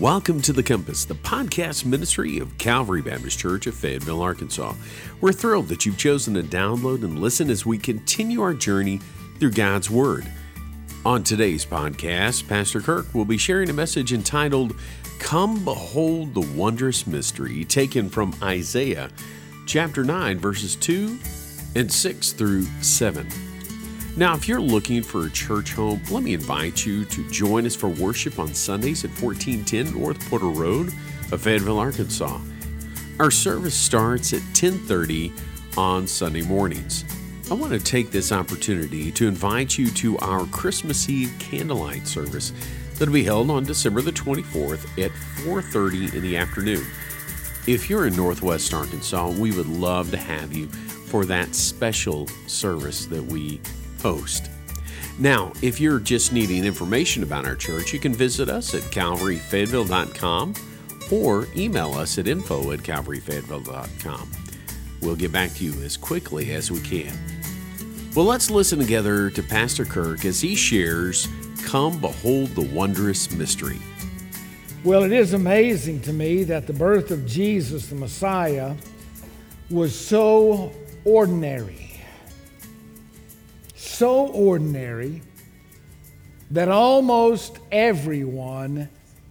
Welcome to The Compass, the podcast ministry of Calvary Baptist Church of Fayetteville, Arkansas. We're thrilled that you've chosen to download and listen as we continue our journey through God's Word. On today's podcast, Pastor Kirk will be sharing a message entitled Come Behold the Wondrous Mystery, taken from Isaiah chapter 9, verses 2 and 6 through 7. Now, if you're looking for a church home, let me invite you to join us for worship on Sundays at 1410 North Porter Road of Fayetteville, Arkansas. Our service starts at 10:30 on Sunday mornings. I want to take this opportunity to invite you to our Christmas Eve candlelight service that'll be held on December the 24th at 4:30 in the afternoon. If you're in Northwest Arkansas, we would love to have you for that special service that we Now, if you're just needing information about our church, you can visit us at calvaryfayetteville.com or email us at info at calvaryfayetteville.com. We'll get back to you as quickly as we can. Well, let's listen together to Pastor Kirk as he shares Come Behold the Wondrous Mystery. Well, it is amazing to me that the birth of Jesus, the Messiah, was so ordinary so ordinary that almost everyone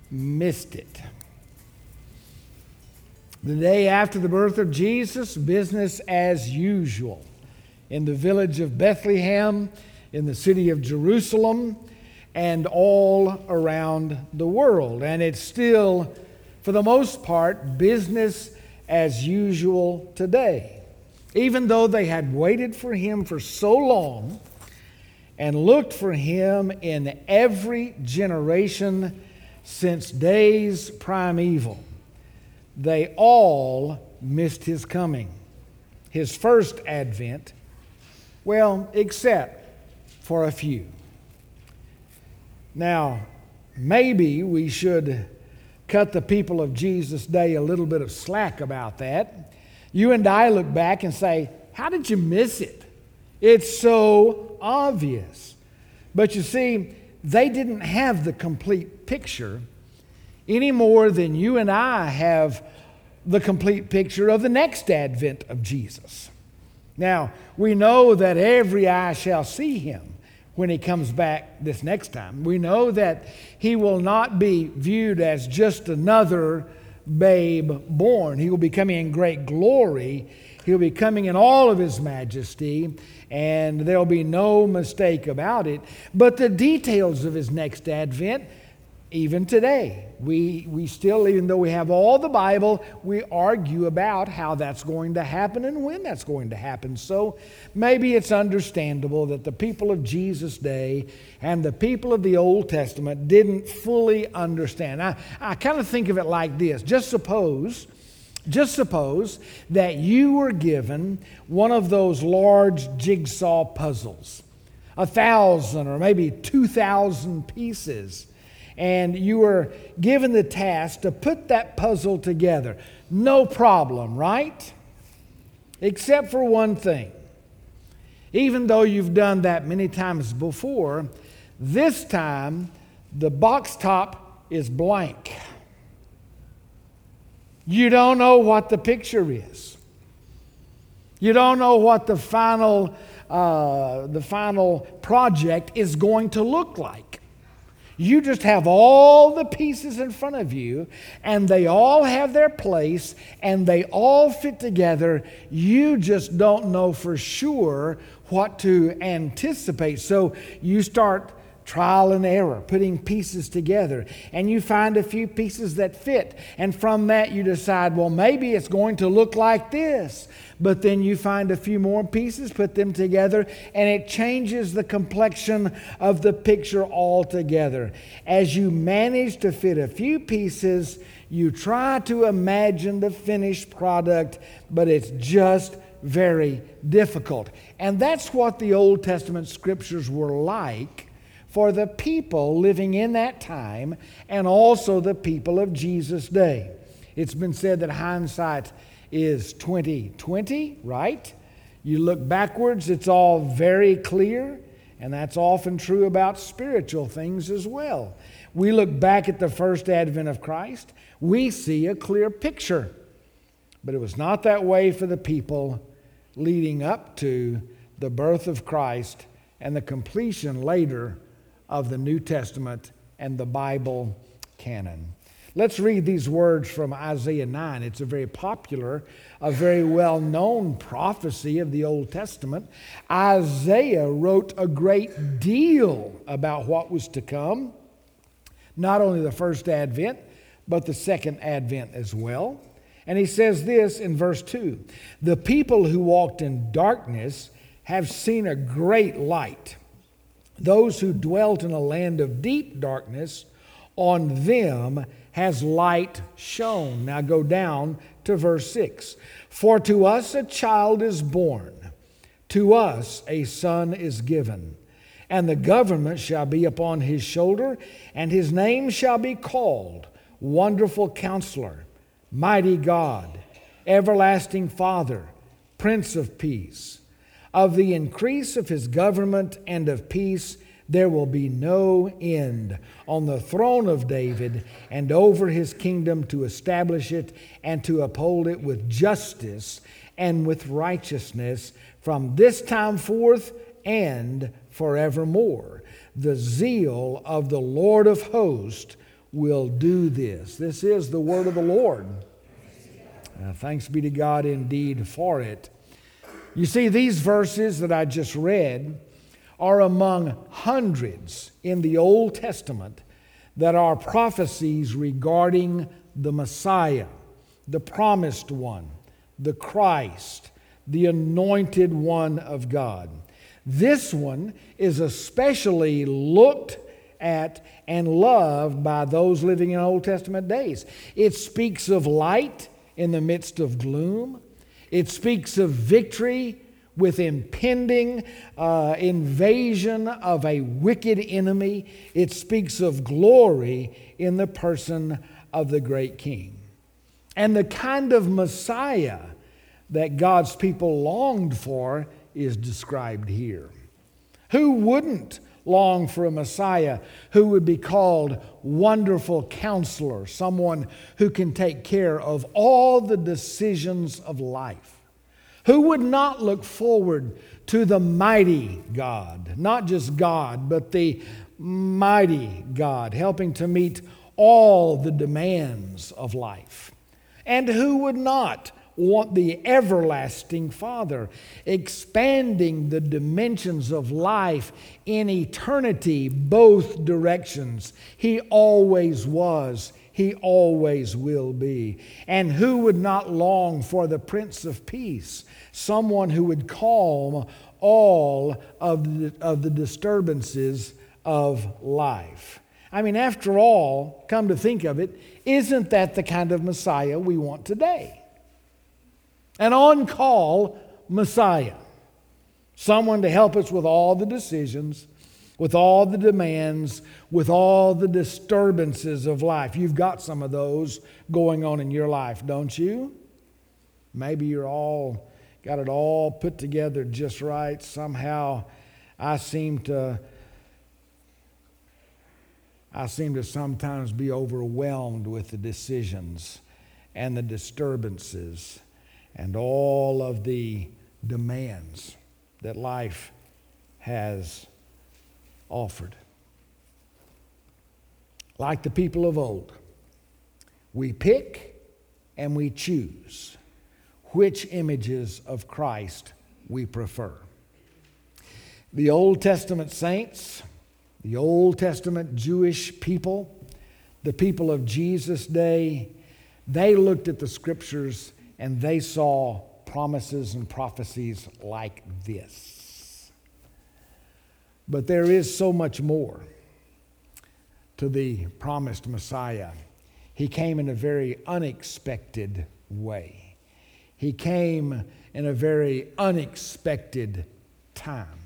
missed it. The day after the birth of Jesus, business as usual. In the village of Bethlehem, in the city of Jerusalem, and all around the world. And it's still, for the most part, business as usual today. Even though they had waited for him for so long, and looked for him in every generation since days primeval. They all missed his coming, his first advent, well, except for a few. Now, maybe we should cut the people of Jesus' day a little bit of slack about that. You and I look back and say, How did you miss it? It's so obvious. But you see, they didn't have the complete picture any more than you and I have the complete picture of the next advent of Jesus. Now, we know that every eye shall see him when he comes back this next time. We know that he will not be viewed as just another babe born. He will be coming in great glory. He'll be coming in all of his majesty and there'll be no mistake about it. But the details of his next advent, even today, we, we still, even though we have all the Bible, we argue about how that's going to happen and when that's going to happen. So maybe it's understandable that the people of Jesus' day and the people of the Old Testament didn't fully understand. I, I kind of think of it like this just suppose just suppose that you were given one of those large jigsaw puzzles, a thousand or maybe two thousand pieces, and you were given the task to put that puzzle together. No problem, right? Except for one thing. Even though you've done that many times before, this time the box top is blank. You don't know what the picture is. You don't know what the final, uh, the final project is going to look like. You just have all the pieces in front of you, and they all have their place, and they all fit together. You just don't know for sure what to anticipate. So you start trial and error, putting pieces together, and you find a few pieces that fit. And from that, you decide, well, maybe it's going to look like this. But then you find a few more pieces, put them together, and it changes the complexion of the picture altogether. As you manage to fit a few pieces, you try to imagine the finished product, but it's just very difficult. And that's what the Old Testament scriptures were like for the people living in that time and also the people of Jesus' day. It's been said that hindsight is 2020, right? You look backwards, it's all very clear, And that's often true about spiritual things as well. We look back at the first advent of Christ, we see a clear picture. But it was not that way for the people leading up to the birth of Christ and the completion later of the New Testament and the Bible canon. Let's read these words from Isaiah 9. It's a very popular, a very well known prophecy of the Old Testament. Isaiah wrote a great deal about what was to come, not only the first advent, but the second advent as well. And he says this in verse 2 The people who walked in darkness have seen a great light. Those who dwelt in a land of deep darkness, on them has light shone. Now go down to verse 6. For to us a child is born, to us a son is given, and the government shall be upon his shoulder, and his name shall be called Wonderful Counselor, Mighty God, Everlasting Father, Prince of Peace. Of the increase of his government and of peace, there will be no end on the throne of David and over his kingdom to establish it and to uphold it with justice and with righteousness from this time forth and forevermore. The zeal of the Lord of hosts will do this. This is the word of the Lord. Uh, thanks be to God indeed for it. You see, these verses that I just read are among hundreds in the Old Testament that are prophecies regarding the Messiah, the promised one, the Christ, the anointed one of God. This one is especially looked at and loved by those living in Old Testament days. It speaks of light in the midst of gloom. It speaks of victory with impending uh, invasion of a wicked enemy. It speaks of glory in the person of the great king. And the kind of Messiah that God's people longed for is described here. Who wouldn't long for a Messiah who would be called Wonderful Counselor, someone who can take care of all the decisions of life? Who would not look forward to the mighty God? Not just God, but the mighty God, helping to meet all the demands of life. And who would not want the everlasting Father, expanding the dimensions of life in eternity, both directions? He always was. He always will be. And who would not long for the Prince of Peace, someone who would calm all of the, of the disturbances of life. I mean, after all, come to think of it, isn't that the kind of Messiah we want today? An on call Messiah. Someone to help us with all the decisions, with all the demands, with all the disturbances of life. You've got some of those going on in your life, don't you? Maybe you're all got it all put together just right. Somehow I seem to I seem to sometimes be overwhelmed with the decisions and the disturbances and all of the demands that life has offered. Like the people of old, we pick and we choose which images of Christ we prefer. The Old Testament saints, the Old Testament Jewish people, the people of Jesus' day, they looked at the scriptures and they saw promises and prophecies like this. But there is so much more to the promised Messiah. He came in a very unexpected way. He came in a very unexpected time.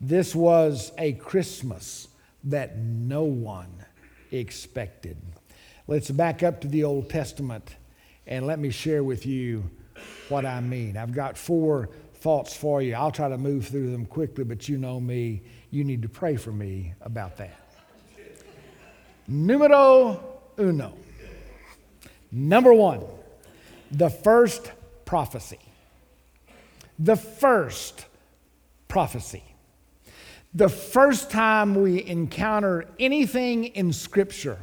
This was a Christmas that no one expected. Let's back up to the Old Testament and let me share with you what I mean. I've got four thoughts for you. I'll try to move through them quickly, but you know me. You need to pray for me about that. Numero uno. Number one, the first prophecy. The first prophecy. The first time we encounter anything in Scripture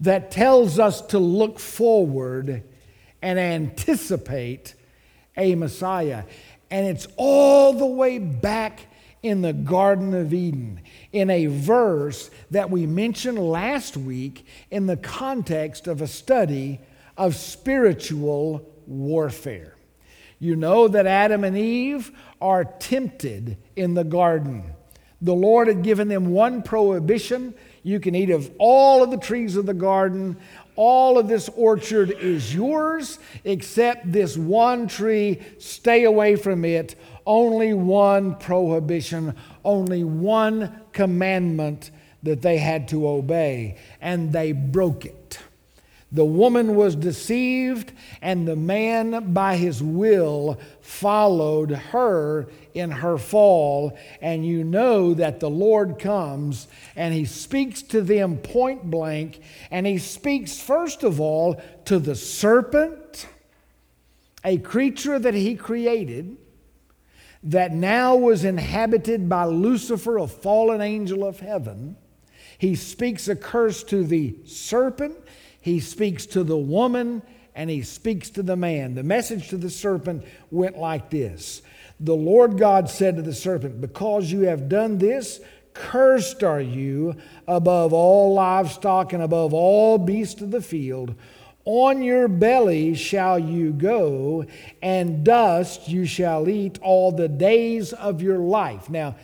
that tells us to look forward and anticipate a Messiah. And it's all the way back in the Garden of Eden in a verse that we mentioned last week in the context of a study of spiritual warfare. You know that Adam and Eve are tempted in the garden. The Lord had given them one prohibition you can eat of all of the trees of the garden, all of this orchard is yours except this one tree. Stay away from it. Only one prohibition, only one commandment that they had to obey, and they broke it. The woman was deceived, and the man, by his will, followed her in her fall. And you know that the Lord comes and he speaks to them point blank. And he speaks, first of all, to the serpent, a creature that he created that now was inhabited by Lucifer, a fallen angel of heaven. He speaks a curse to the serpent he speaks to the woman and he speaks to the man. The message to the serpent went like this The Lord God said to the serpent, Because you have done this, cursed are you above all livestock and above all beasts of the field. On your belly shall you go, and dust you shall eat all the days of your life. Now,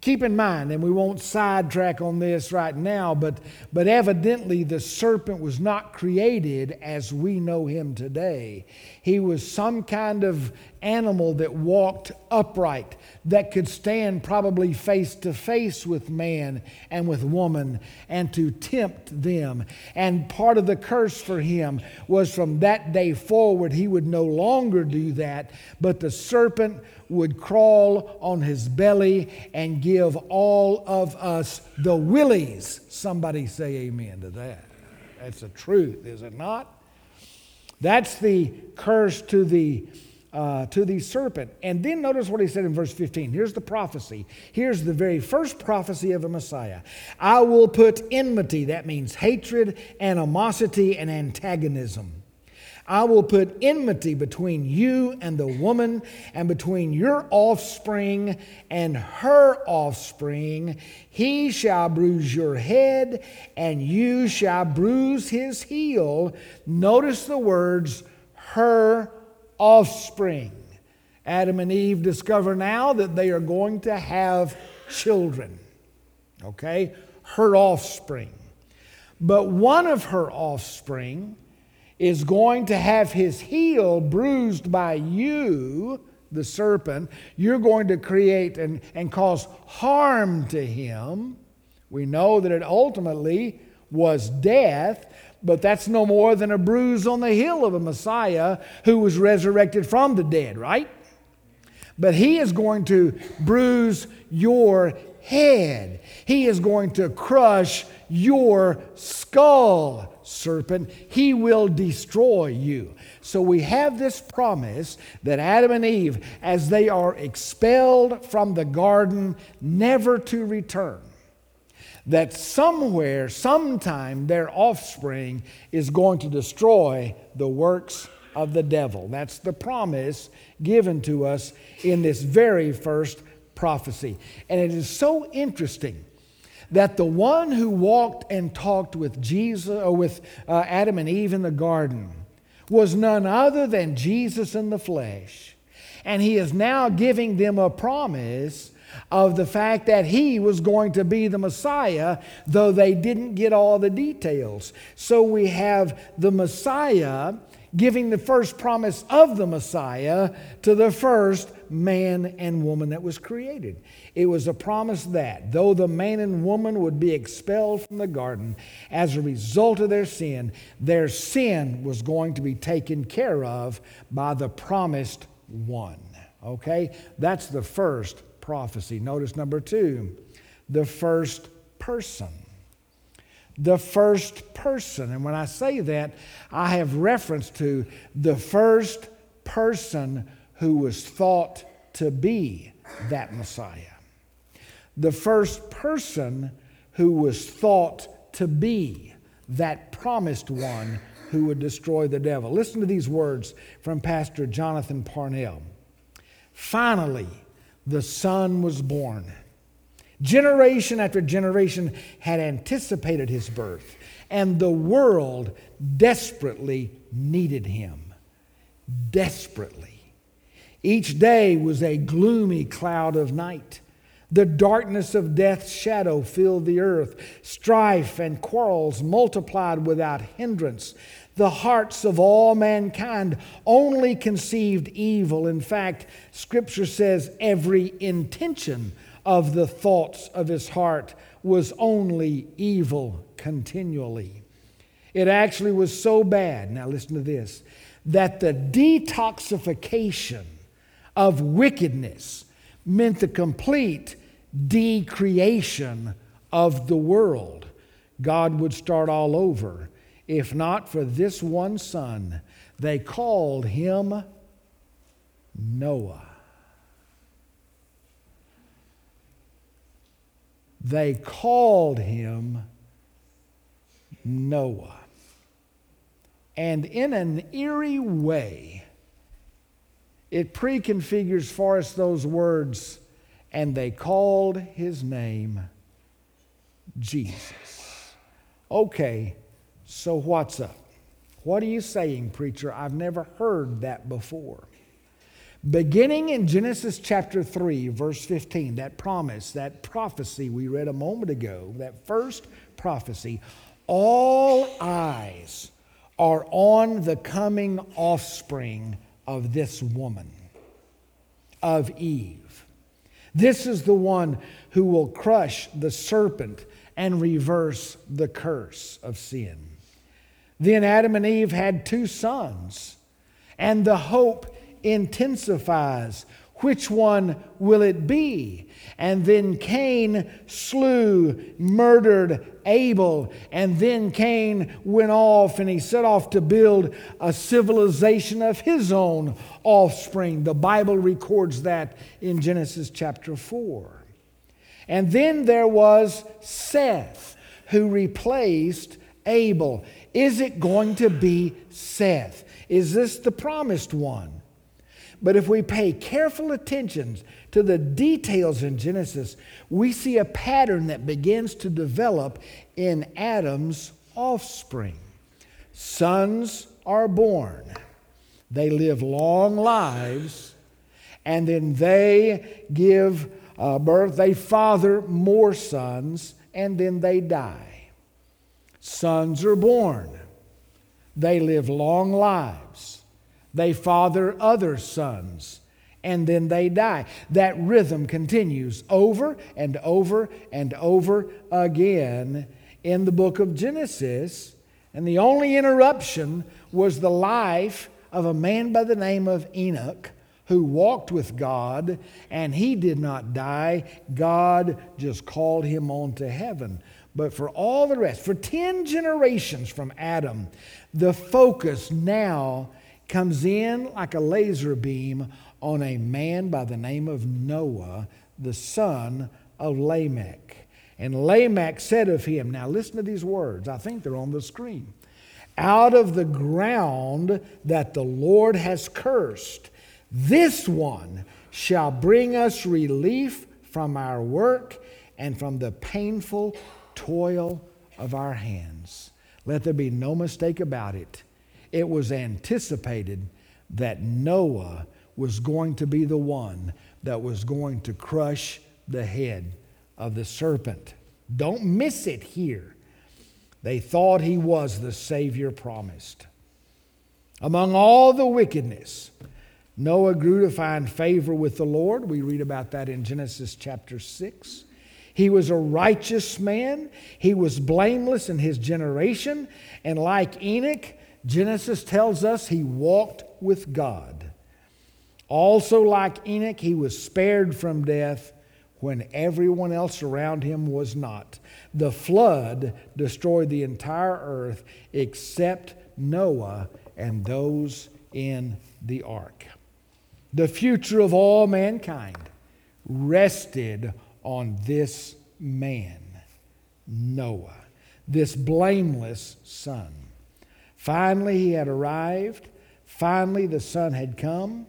keep in mind, and we won't sidetrack on this right now, but, but evidently the serpent was not created as we know him today. He was some kind of animal that walked upright, that could stand probably face to face with man and with woman and to tempt them. And part of the curse for him was from that day forward, he would no longer do that, but the serpent would crawl on his belly and give all of us the willies. Somebody say amen to that. That's the truth, is it not? That's the curse to the uh, to the serpent. And then notice what he said in verse 15. Here's the prophecy. Here's the very first prophecy of a Messiah. I will put enmity, that means hatred, animosity, and antagonism I will put enmity between you and the woman, and between your offspring and her offspring. He shall bruise your head, and you shall bruise his heel. Notice the words, her offspring. Adam and Eve discover now that they are going to have children. Okay? Her offspring. But one of her offspring is going to have his heel bruised by you, the serpent. You're going to create and, and cause harm to him. We know that it ultimately was death, but that's no more than a bruise on the heel of a Messiah who was resurrected from the dead, right? But he is going to bruise your head. He is going to crush your skull, serpent. He will destroy you. So we have this promise that Adam and Eve, as they are expelled from the garden, never to return, that somewhere, sometime, their offspring is going to destroy the works of the devil. That's the promise given to us in this very first prophecy. And it is so interesting that the one who walked and talked with Jesus or with uh, Adam and Eve in the garden was none other than Jesus in the flesh. And he is now giving them a promise of the fact that he was going to be the Messiah, though they didn't get all the details. So we have the Messiah giving the first promise of the Messiah to the first man and woman that was created. It was a promise that though the man and woman would be expelled from the garden as a result of their sin, their sin was going to be taken care of by the promised one. Okay? That's the first prophecy. Notice number two, the first person. The first person. And when I say that, I have reference to the first person who was thought to be that Messiah. The first person who was thought to be that promised one who would destroy the devil. Listen to these words from Pastor Jonathan Parnell. Finally, the Son was born. Generation after generation had anticipated his birth, and the world desperately needed him. Desperately. Each day was a gloomy cloud of night. The darkness of death's shadow filled the earth. Strife and quarrels multiplied without hindrance. The hearts of all mankind only conceived evil. In fact, Scripture says every intention of the thoughts of his heart was only evil continually. It actually was so bad, now listen to this, that the detoxification of wickedness meant the complete decreation of the world. God would start all over. If not for this one son, they called him Noah. They called him Noah. And in an eerie way, it preconfigures for us those words, and they called his name Jesus. Okay, so what's up? What are you saying, preacher? I've never heard that before. Beginning in Genesis chapter 3, verse 15, that promise, that prophecy we read a moment ago, that first prophecy, all eyes are on the coming offspring of this woman, of Eve. This is the one who will crush the serpent and reverse the curse of sin. Then Adam and Eve had two sons, and the hope intensifies. Which one will it be? And then Cain slew, murdered Abel. And then Cain went off and he set off to build a civilization of his own offspring. The Bible records that in Genesis chapter 4. And then there was Seth, who replaced Abel. Is it going to be Seth? Is this the promised one? But if we pay careful attention to the details in Genesis, we see a pattern that begins to develop in Adam's offspring. Sons are born, they live long lives, and then they give uh, birth, they father more sons, and then they die. Sons are born, they live long lives they father other sons, and then they die. That rhythm continues over and over and over again in the book of Genesis. And the only interruption was the life of a man by the name of Enoch who walked with God, and he did not die. God just called him on to heaven. But for all the rest, for 10 generations from Adam, the focus now comes in like a laser beam on a man by the name of Noah, the son of Lamech. And Lamech said of him, now listen to these words, I think they're on the screen. Out of the ground that the Lord has cursed, this one shall bring us relief from our work and from the painful toil of our hands. Let there be no mistake about it. It was anticipated that Noah was going to be the one that was going to crush the head of the serpent. Don't miss it here. They thought he was the Savior promised. Among all the wickedness, Noah grew to find favor with the Lord. We read about that in Genesis chapter 6. He was a righteous man. He was blameless in his generation. And like Enoch, Genesis tells us he walked with God. Also, like Enoch, he was spared from death when everyone else around him was not. The flood destroyed the entire earth except Noah and those in the ark. The future of all mankind rested on this man, Noah, this blameless son. Finally, he had arrived. Finally, the son had come.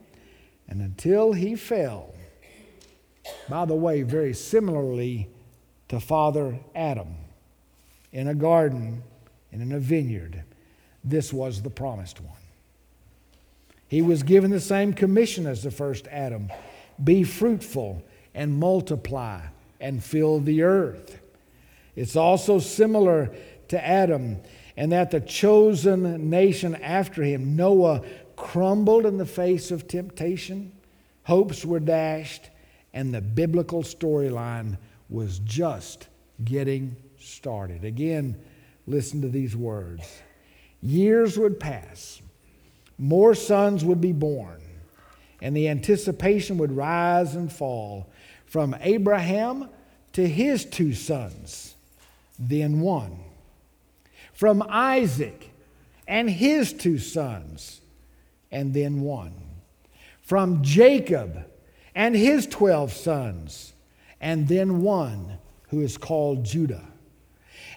And until he fell, by the way, very similarly to Father Adam in a garden and in a vineyard, this was the promised one. He was given the same commission as the first Adam be fruitful and multiply and fill the earth. It's also similar to Adam, and that the chosen nation after him, Noah, crumbled in the face of temptation, hopes were dashed, and the biblical storyline was just getting started. Again, listen to these words. Years would pass, more sons would be born, and the anticipation would rise and fall from Abraham to his two sons, then one. From Isaac and his two sons, and then one. From Jacob and his 12 sons, and then one who is called Judah.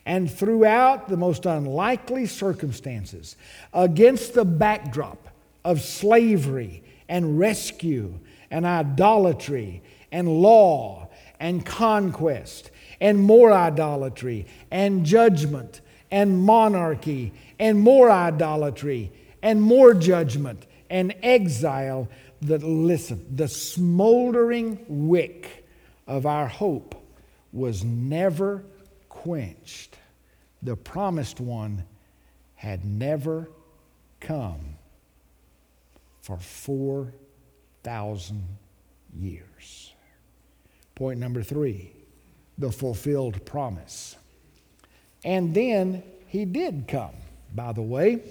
And throughout the most unlikely circumstances, against the backdrop of slavery and rescue and idolatry and law and conquest and more idolatry and judgment and monarchy and more idolatry and more judgment and exile that listen the smoldering wick of our hope was never quenched the promised one had never come for 4000 years Point number three the fulfilled promise. And then he did come, by the way.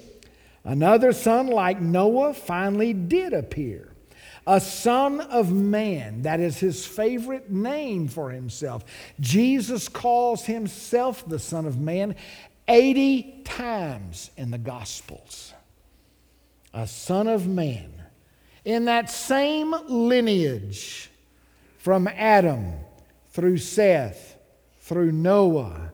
Another son like Noah finally did appear. A son of man, that is his favorite name for himself. Jesus calls himself the Son of Man 80 times in the Gospels. A son of man. In that same lineage, from Adam through Seth, through Noah,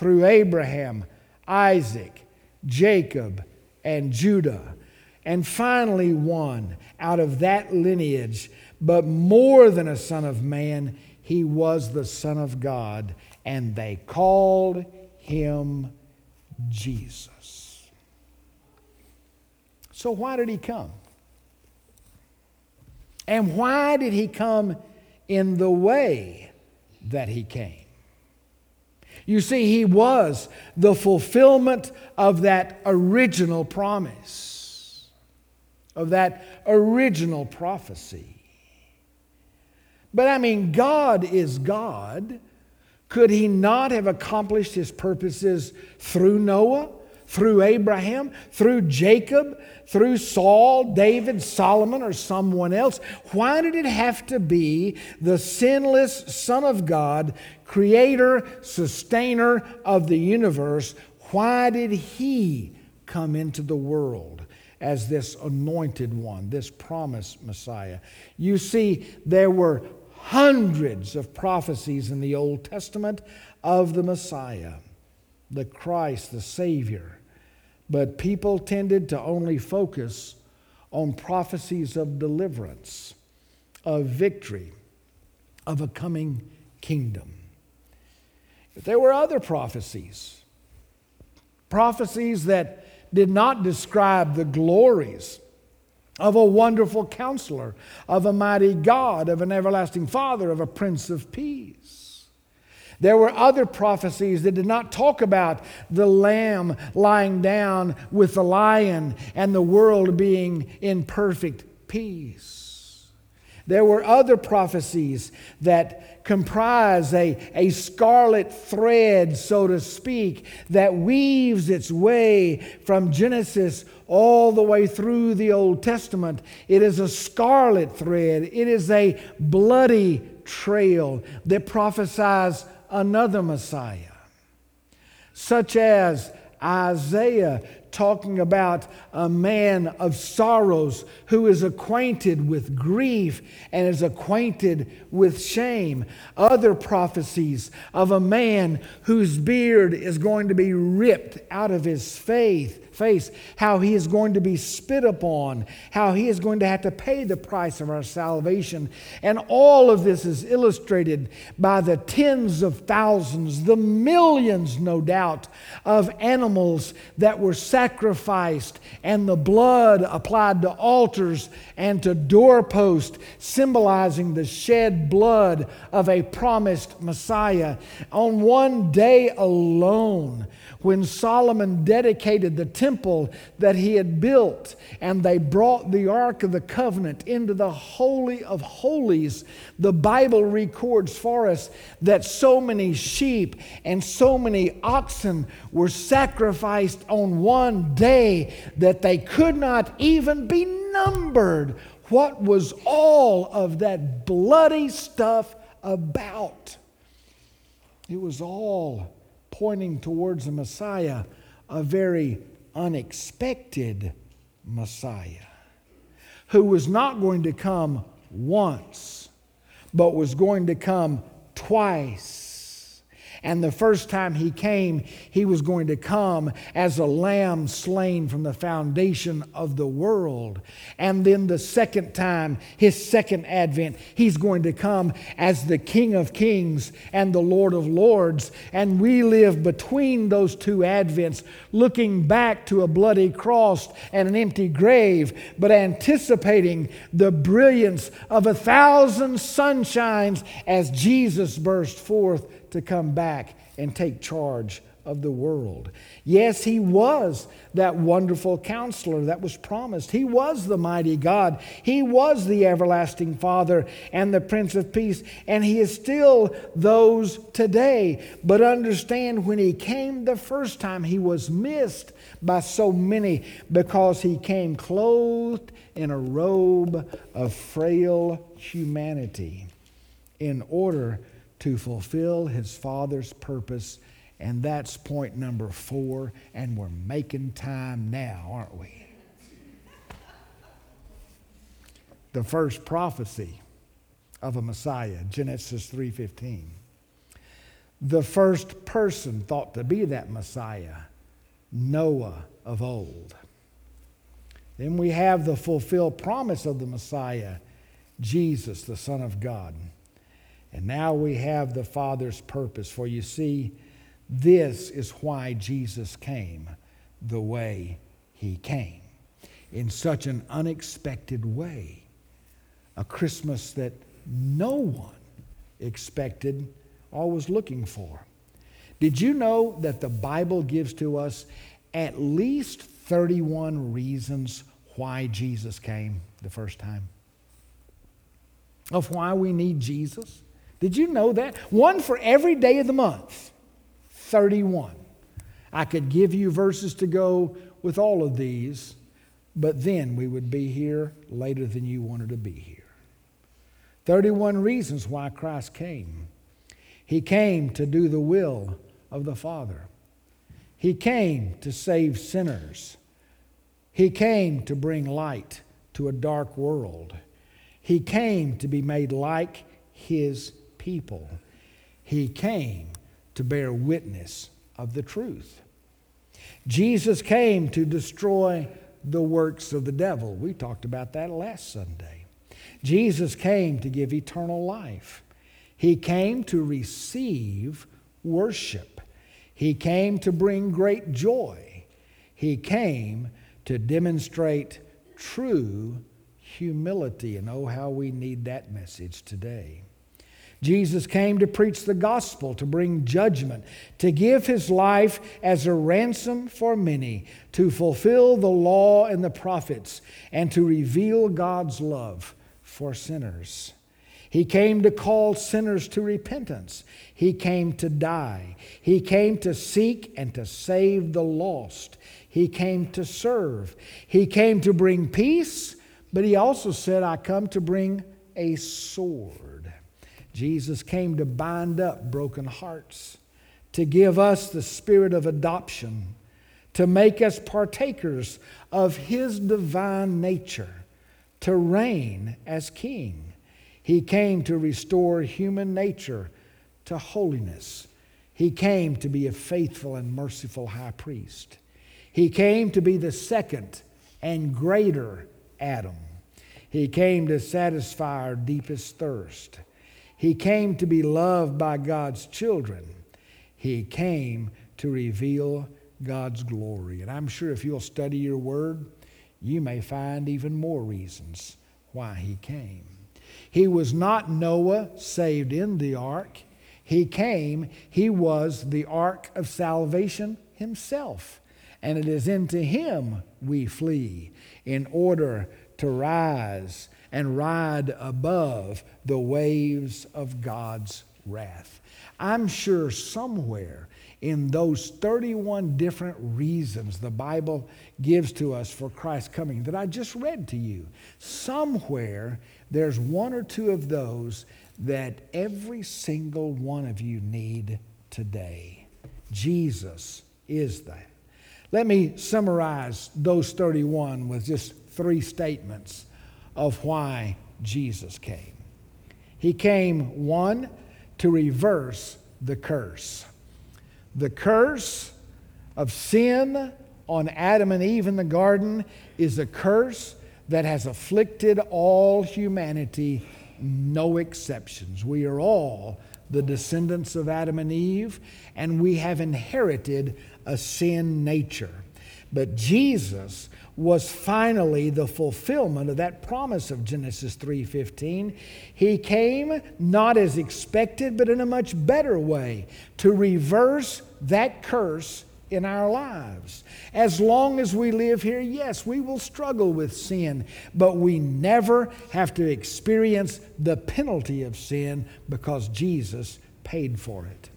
through Abraham, Isaac, Jacob, and Judah. And finally, one out of that lineage, but more than a son of man, he was the Son of God, and they called him Jesus. So, why did he come? And why did he come in the way that he came. You see, he was the fulfillment of that original promise, of that original prophecy. But I mean, God is God. Could he not have accomplished his purposes through Noah? through Abraham, through Jacob, through Saul, David, Solomon, or someone else? Why did it have to be the sinless Son of God, creator, sustainer of the universe? Why did he come into the world? As this anointed one, this promised Messiah. You see, there were hundreds of prophecies in the Old Testament of the Messiah, the Christ, the Savior. But people tended to only focus on prophecies of deliverance, of victory, of a coming kingdom. But there were other prophecies, prophecies that did not describe the glories of a wonderful counselor, of a mighty God, of an everlasting Father, of a Prince of Peace. There were other prophecies that did not talk about the lamb lying down with the lion and the world being in perfect peace. There were other prophecies that comprise a, a scarlet thread, so to speak, that weaves its way from Genesis all the way through the Old Testament. It is a scarlet thread, it is a bloody trail that prophesies another Messiah, such as Isaiah talking about a man of sorrows who is acquainted with grief and is acquainted with shame. Other prophecies of a man whose beard is going to be ripped out of his faith face, how he is going to be spit upon, how he is going to have to pay the price of our salvation. And all of this is illustrated by the tens of thousands, the millions, no doubt, of animals that were sacrificed and the blood applied to altars and to doorposts, symbolizing the shed blood of a promised Messiah. On one day alone, when Solomon dedicated the temple that he had built, and they brought the Ark of the Covenant into the Holy of Holies, the Bible records for us that so many sheep and so many oxen were sacrificed on one day that they could not even be numbered. What was all of that bloody stuff about? It was all pointing towards a Messiah, a very unexpected Messiah, who was not going to come once, but was going to come twice and the first time he came, he was going to come as a lamb slain from the foundation of the world. And then the second time, his second advent, he's going to come as the King of kings and the Lord of lords. And we live between those two advents, looking back to a bloody cross and an empty grave, but anticipating the brilliance of a thousand sunshines as Jesus burst forth to come back and take charge of the world. Yes, he was that wonderful counselor that was promised. He was the mighty God. He was the everlasting Father and the Prince of Peace, and he is still those today. But understand when he came the first time, he was missed by so many because he came clothed in a robe of frail humanity in order to fulfill his Father's purpose. And that's point number four. And we're making time now, aren't we? The first prophecy of a Messiah, Genesis 3:15. The first person thought to be that Messiah, Noah of old. Then we have the fulfilled promise of the Messiah, Jesus, the Son of God. And now we have the Father's purpose. For you see, this is why Jesus came the way he came. In such an unexpected way. A Christmas that no one expected or was looking for. Did you know that the Bible gives to us at least 31 reasons why Jesus came the first time? Of why we need Jesus? Did you know that? One for every day of the month. 31. I could give you verses to go with all of these, but then we would be here later than you wanted to be here. 31 reasons why Christ came. He came to do the will of the Father. He came to save sinners. He came to bring light to a dark world. He came to be made like His people. He came to bear witness of the truth. Jesus came to destroy the works of the devil. We talked about that last Sunday. Jesus came to give eternal life. He came to receive worship. He came to bring great joy. He came to demonstrate true humility. And oh, how we need that message today. Jesus came to preach the gospel, to bring judgment, to give his life as a ransom for many, to fulfill the law and the prophets, and to reveal God's love for sinners. He came to call sinners to repentance. He came to die. He came to seek and to save the lost. He came to serve. He came to bring peace, but he also said, I come to bring a sword. Jesus came to bind up broken hearts, to give us the spirit of adoption, to make us partakers of his divine nature, to reign as king. He came to restore human nature to holiness. He came to be a faithful and merciful high priest. He came to be the second and greater Adam. He came to satisfy our deepest thirst. He came to be loved by God's children. He came to reveal God's glory. And I'm sure if you'll study your word, you may find even more reasons why he came. He was not Noah saved in the ark. He came, he was the ark of salvation himself. And it is into him we flee in order to rise and ride above the waves of God's wrath. I'm sure somewhere in those 31 different reasons the Bible gives to us for Christ's coming that I just read to you, somewhere there's one or two of those that every single one of you need today. Jesus is that. Let me summarize those 31 with just three statements of why Jesus came. He came, one, to reverse the curse. The curse of sin on Adam and Eve in the garden is a curse that has afflicted all humanity, no exceptions. We are all the descendants of Adam and Eve, and we have inherited a sin nature. But Jesus was finally the fulfillment of that promise of Genesis 3:15. He came not as expected but in a much better way to reverse that curse in our lives. As long as we live here, yes, we will struggle with sin, but we never have to experience the penalty of sin because Jesus paid for it.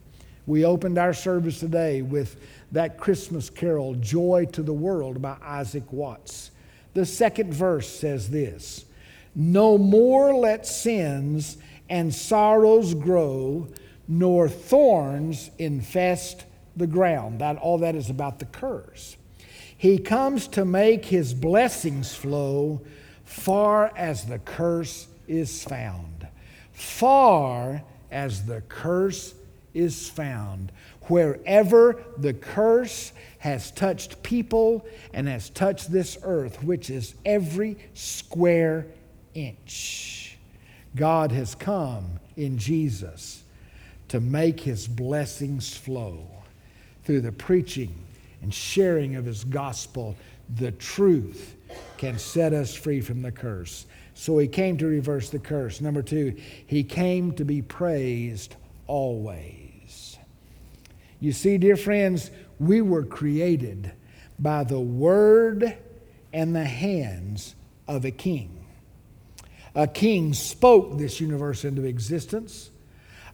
We opened our service today with that Christmas carol, Joy to the World, by Isaac Watts. The second verse says this No more let sins and sorrows grow, nor thorns infest the ground. That, all that is about the curse. He comes to make his blessings flow far as the curse is found. Far as the curse is found. Wherever the curse has touched people and has touched this earth, which is every square inch, God has come in Jesus to make his blessings flow through the preaching and sharing of his gospel. The truth can set us free from the curse. So he came to reverse the curse. Number two, he came to be praised always. You see, dear friends, we were created by the word and the hands of a king. A king spoke this universe into existence.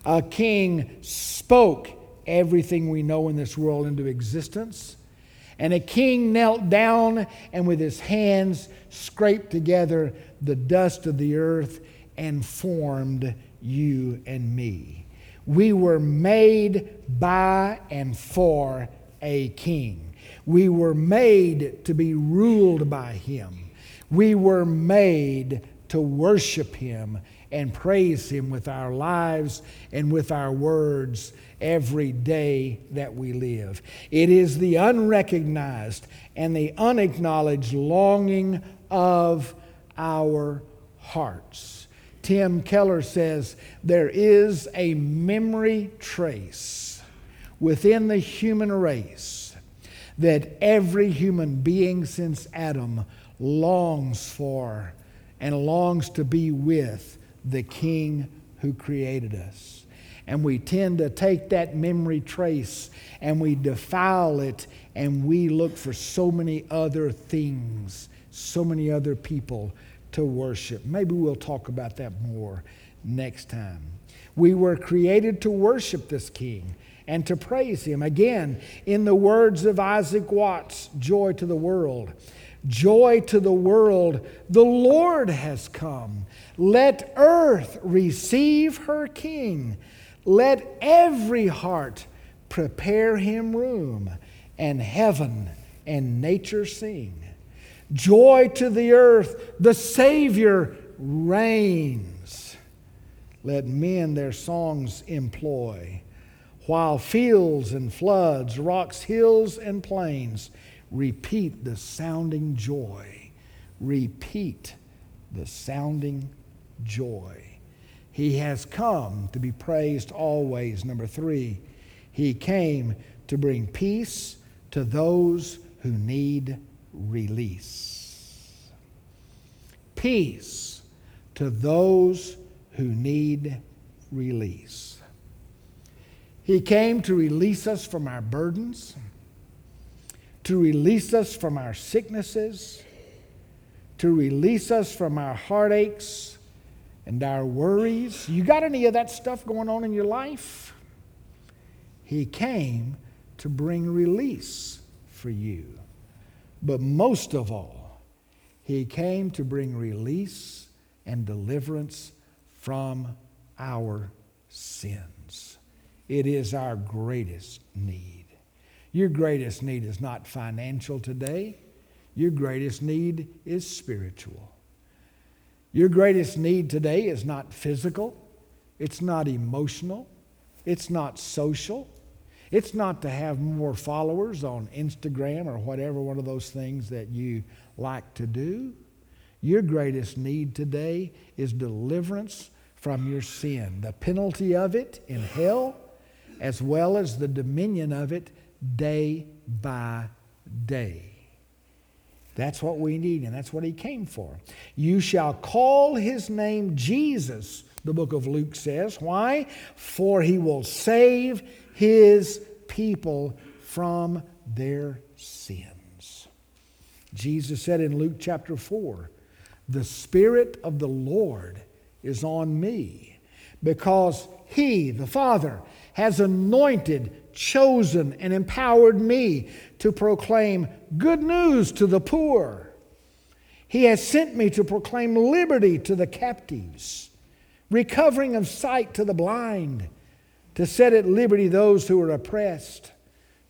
A king spoke everything we know in this world into existence. And a king knelt down and with his hands scraped together the dust of the earth and formed you and me. We were made by and for a king. We were made to be ruled by him. We were made to worship him and praise him with our lives and with our words every day that we live. It is the unrecognized and the unacknowledged longing of our hearts. Tim Keller says there is a memory trace within the human race that every human being since Adam longs for and longs to be with the King who created us. And we tend to take that memory trace and we defile it and we look for so many other things, so many other people to worship. Maybe we'll talk about that more next time. We were created to worship this King and to praise Him. Again, in the words of Isaac Watts, joy to the world. Joy to the world, the Lord has come. Let earth receive her King. Let every heart prepare him room, and heaven and nature sing. Joy to the earth, the Savior reigns. Let men their songs employ, while fields and floods, rocks, hills, and plains repeat the sounding joy. Repeat the sounding joy. He has come to be praised always. Number three, he came to bring peace to those who need release. Peace to those who need release. He came to release us from our burdens, to release us from our sicknesses, to release us from our heartaches and our worries. You got any of that stuff going on in your life? He came to bring release for you. But most of all, He came to bring release and deliverance from our sins. It is our greatest need. Your greatest need is not financial today, your greatest need is spiritual. Your greatest need today is not physical, it's not emotional, it's not social. It's not to have more followers on Instagram or whatever one of those things that you like to do. Your greatest need today is deliverance from your sin, the penalty of it in hell, as well as the dominion of it day by day. That's what we need, and that's what he came for. You shall call his name Jesus, the book of Luke says. Why? For he will save his people from their sins. Jesus said in Luke chapter 4 The Spirit of the Lord is on me because he, the Father, has anointed, chosen, and empowered me to proclaim good news to the poor. He has sent me to proclaim liberty to the captives, recovering of sight to the blind to set at liberty those who are oppressed,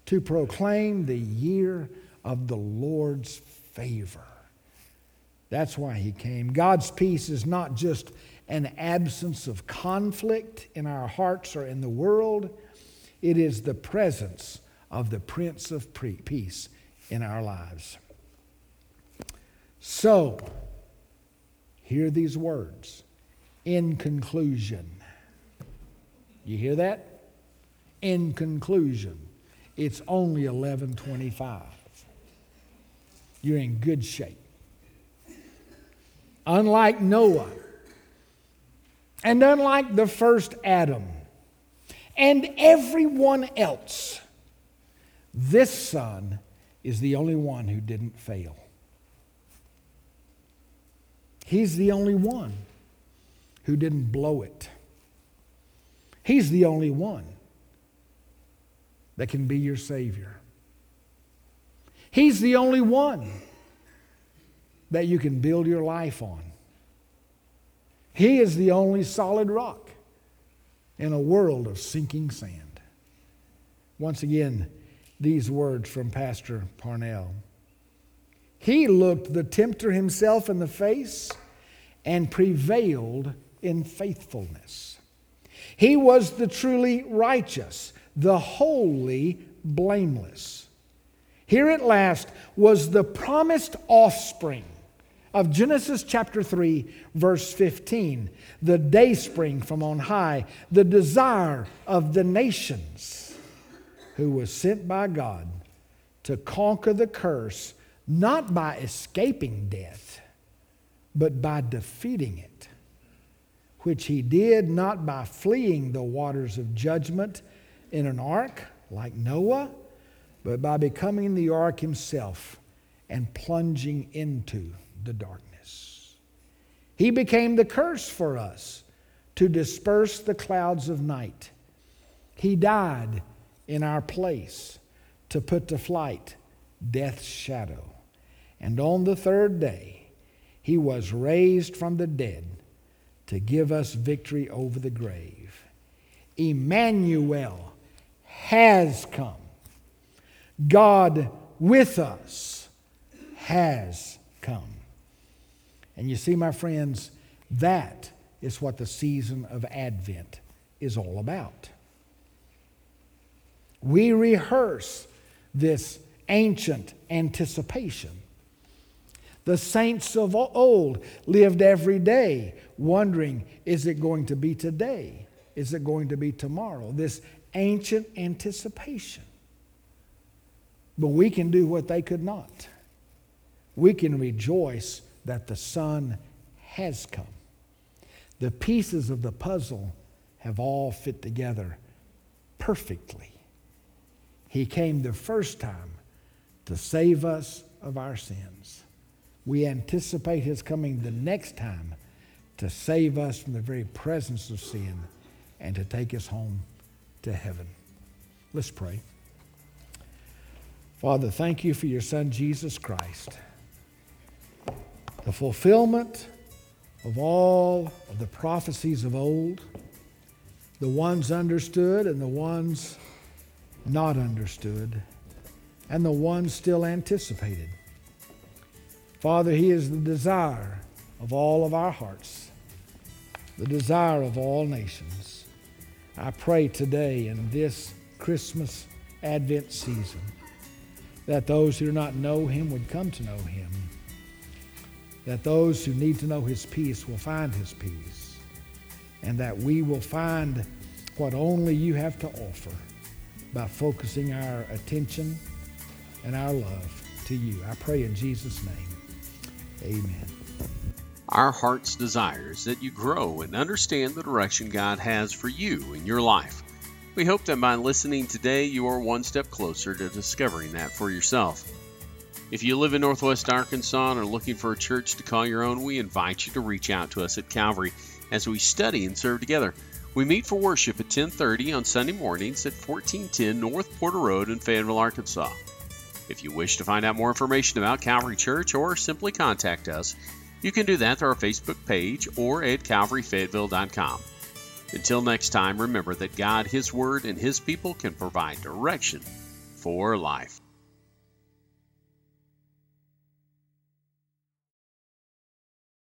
to proclaim the year of the Lord's favor. That's why he came. God's peace is not just an absence of conflict in our hearts or in the world, it is the presence of the Prince of Peace in our lives. So, hear these words in conclusion. You hear that? In conclusion, it's only 1125. You're in good shape. Unlike Noah, and unlike the first Adam, and everyone else, this son is the only one who didn't fail. He's the only one who didn't blow it. He's the only one that can be your Savior. He's the only one that you can build your life on. He is the only solid rock in a world of sinking sand. Once again, these words from Pastor Parnell. He looked the tempter himself in the face and prevailed in faithfulness. He was the truly righteous, the wholly blameless. Here at last was the promised offspring of Genesis chapter 3, verse 15, the dayspring from on high, the desire of the nations, who was sent by God to conquer the curse, not by escaping death, but by defeating it which he did not by fleeing the waters of judgment in an ark like Noah, but by becoming the ark himself and plunging into the darkness. He became the curse for us to disperse the clouds of night. He died in our place to put to flight death's shadow. And on the third day, he was raised from the dead to give us victory over the grave. Emmanuel has come. God with us has come. And you see, my friends, that is what the season of Advent is all about. We rehearse this ancient anticipation. The saints of old lived every day wondering is it going to be today? Is it going to be tomorrow? This ancient anticipation. But we can do what they could not. We can rejoice that the Son has come. The pieces of the puzzle have all fit together perfectly. He came the first time to save us of our sins. We anticipate His coming the next time to save us from the very presence of sin and to take us home to heaven. Let's pray. Father, thank you for your Son, Jesus Christ the fulfillment of all of the prophecies of old, the ones understood and the ones not understood, and the ones still anticipated. Father, He is the desire of all of our hearts, the desire of all nations. I pray today in this Christmas Advent season that those who do not know Him would come to know Him that those who need to know His peace will find His peace, and that we will find what only you have to offer by focusing our attention and our love to you. I pray in Jesus' name. Amen. Our heart's desire is that you grow and understand the direction God has for you in your life. We hope that by listening today, you are one step closer to discovering that for yourself. If you live in Northwest Arkansas and are looking for a church to call your own, we invite you to reach out to us at Calvary as we study and serve together. We meet for worship at 10:30 on Sunday mornings at 1410 North Porter Road in Fayetteville, Arkansas. If you wish to find out more information about Calvary Church or simply contact us, you can do that through our Facebook page or at calvaryfayetteville.com. Until next time, remember that God, His Word, and His people can provide direction for life.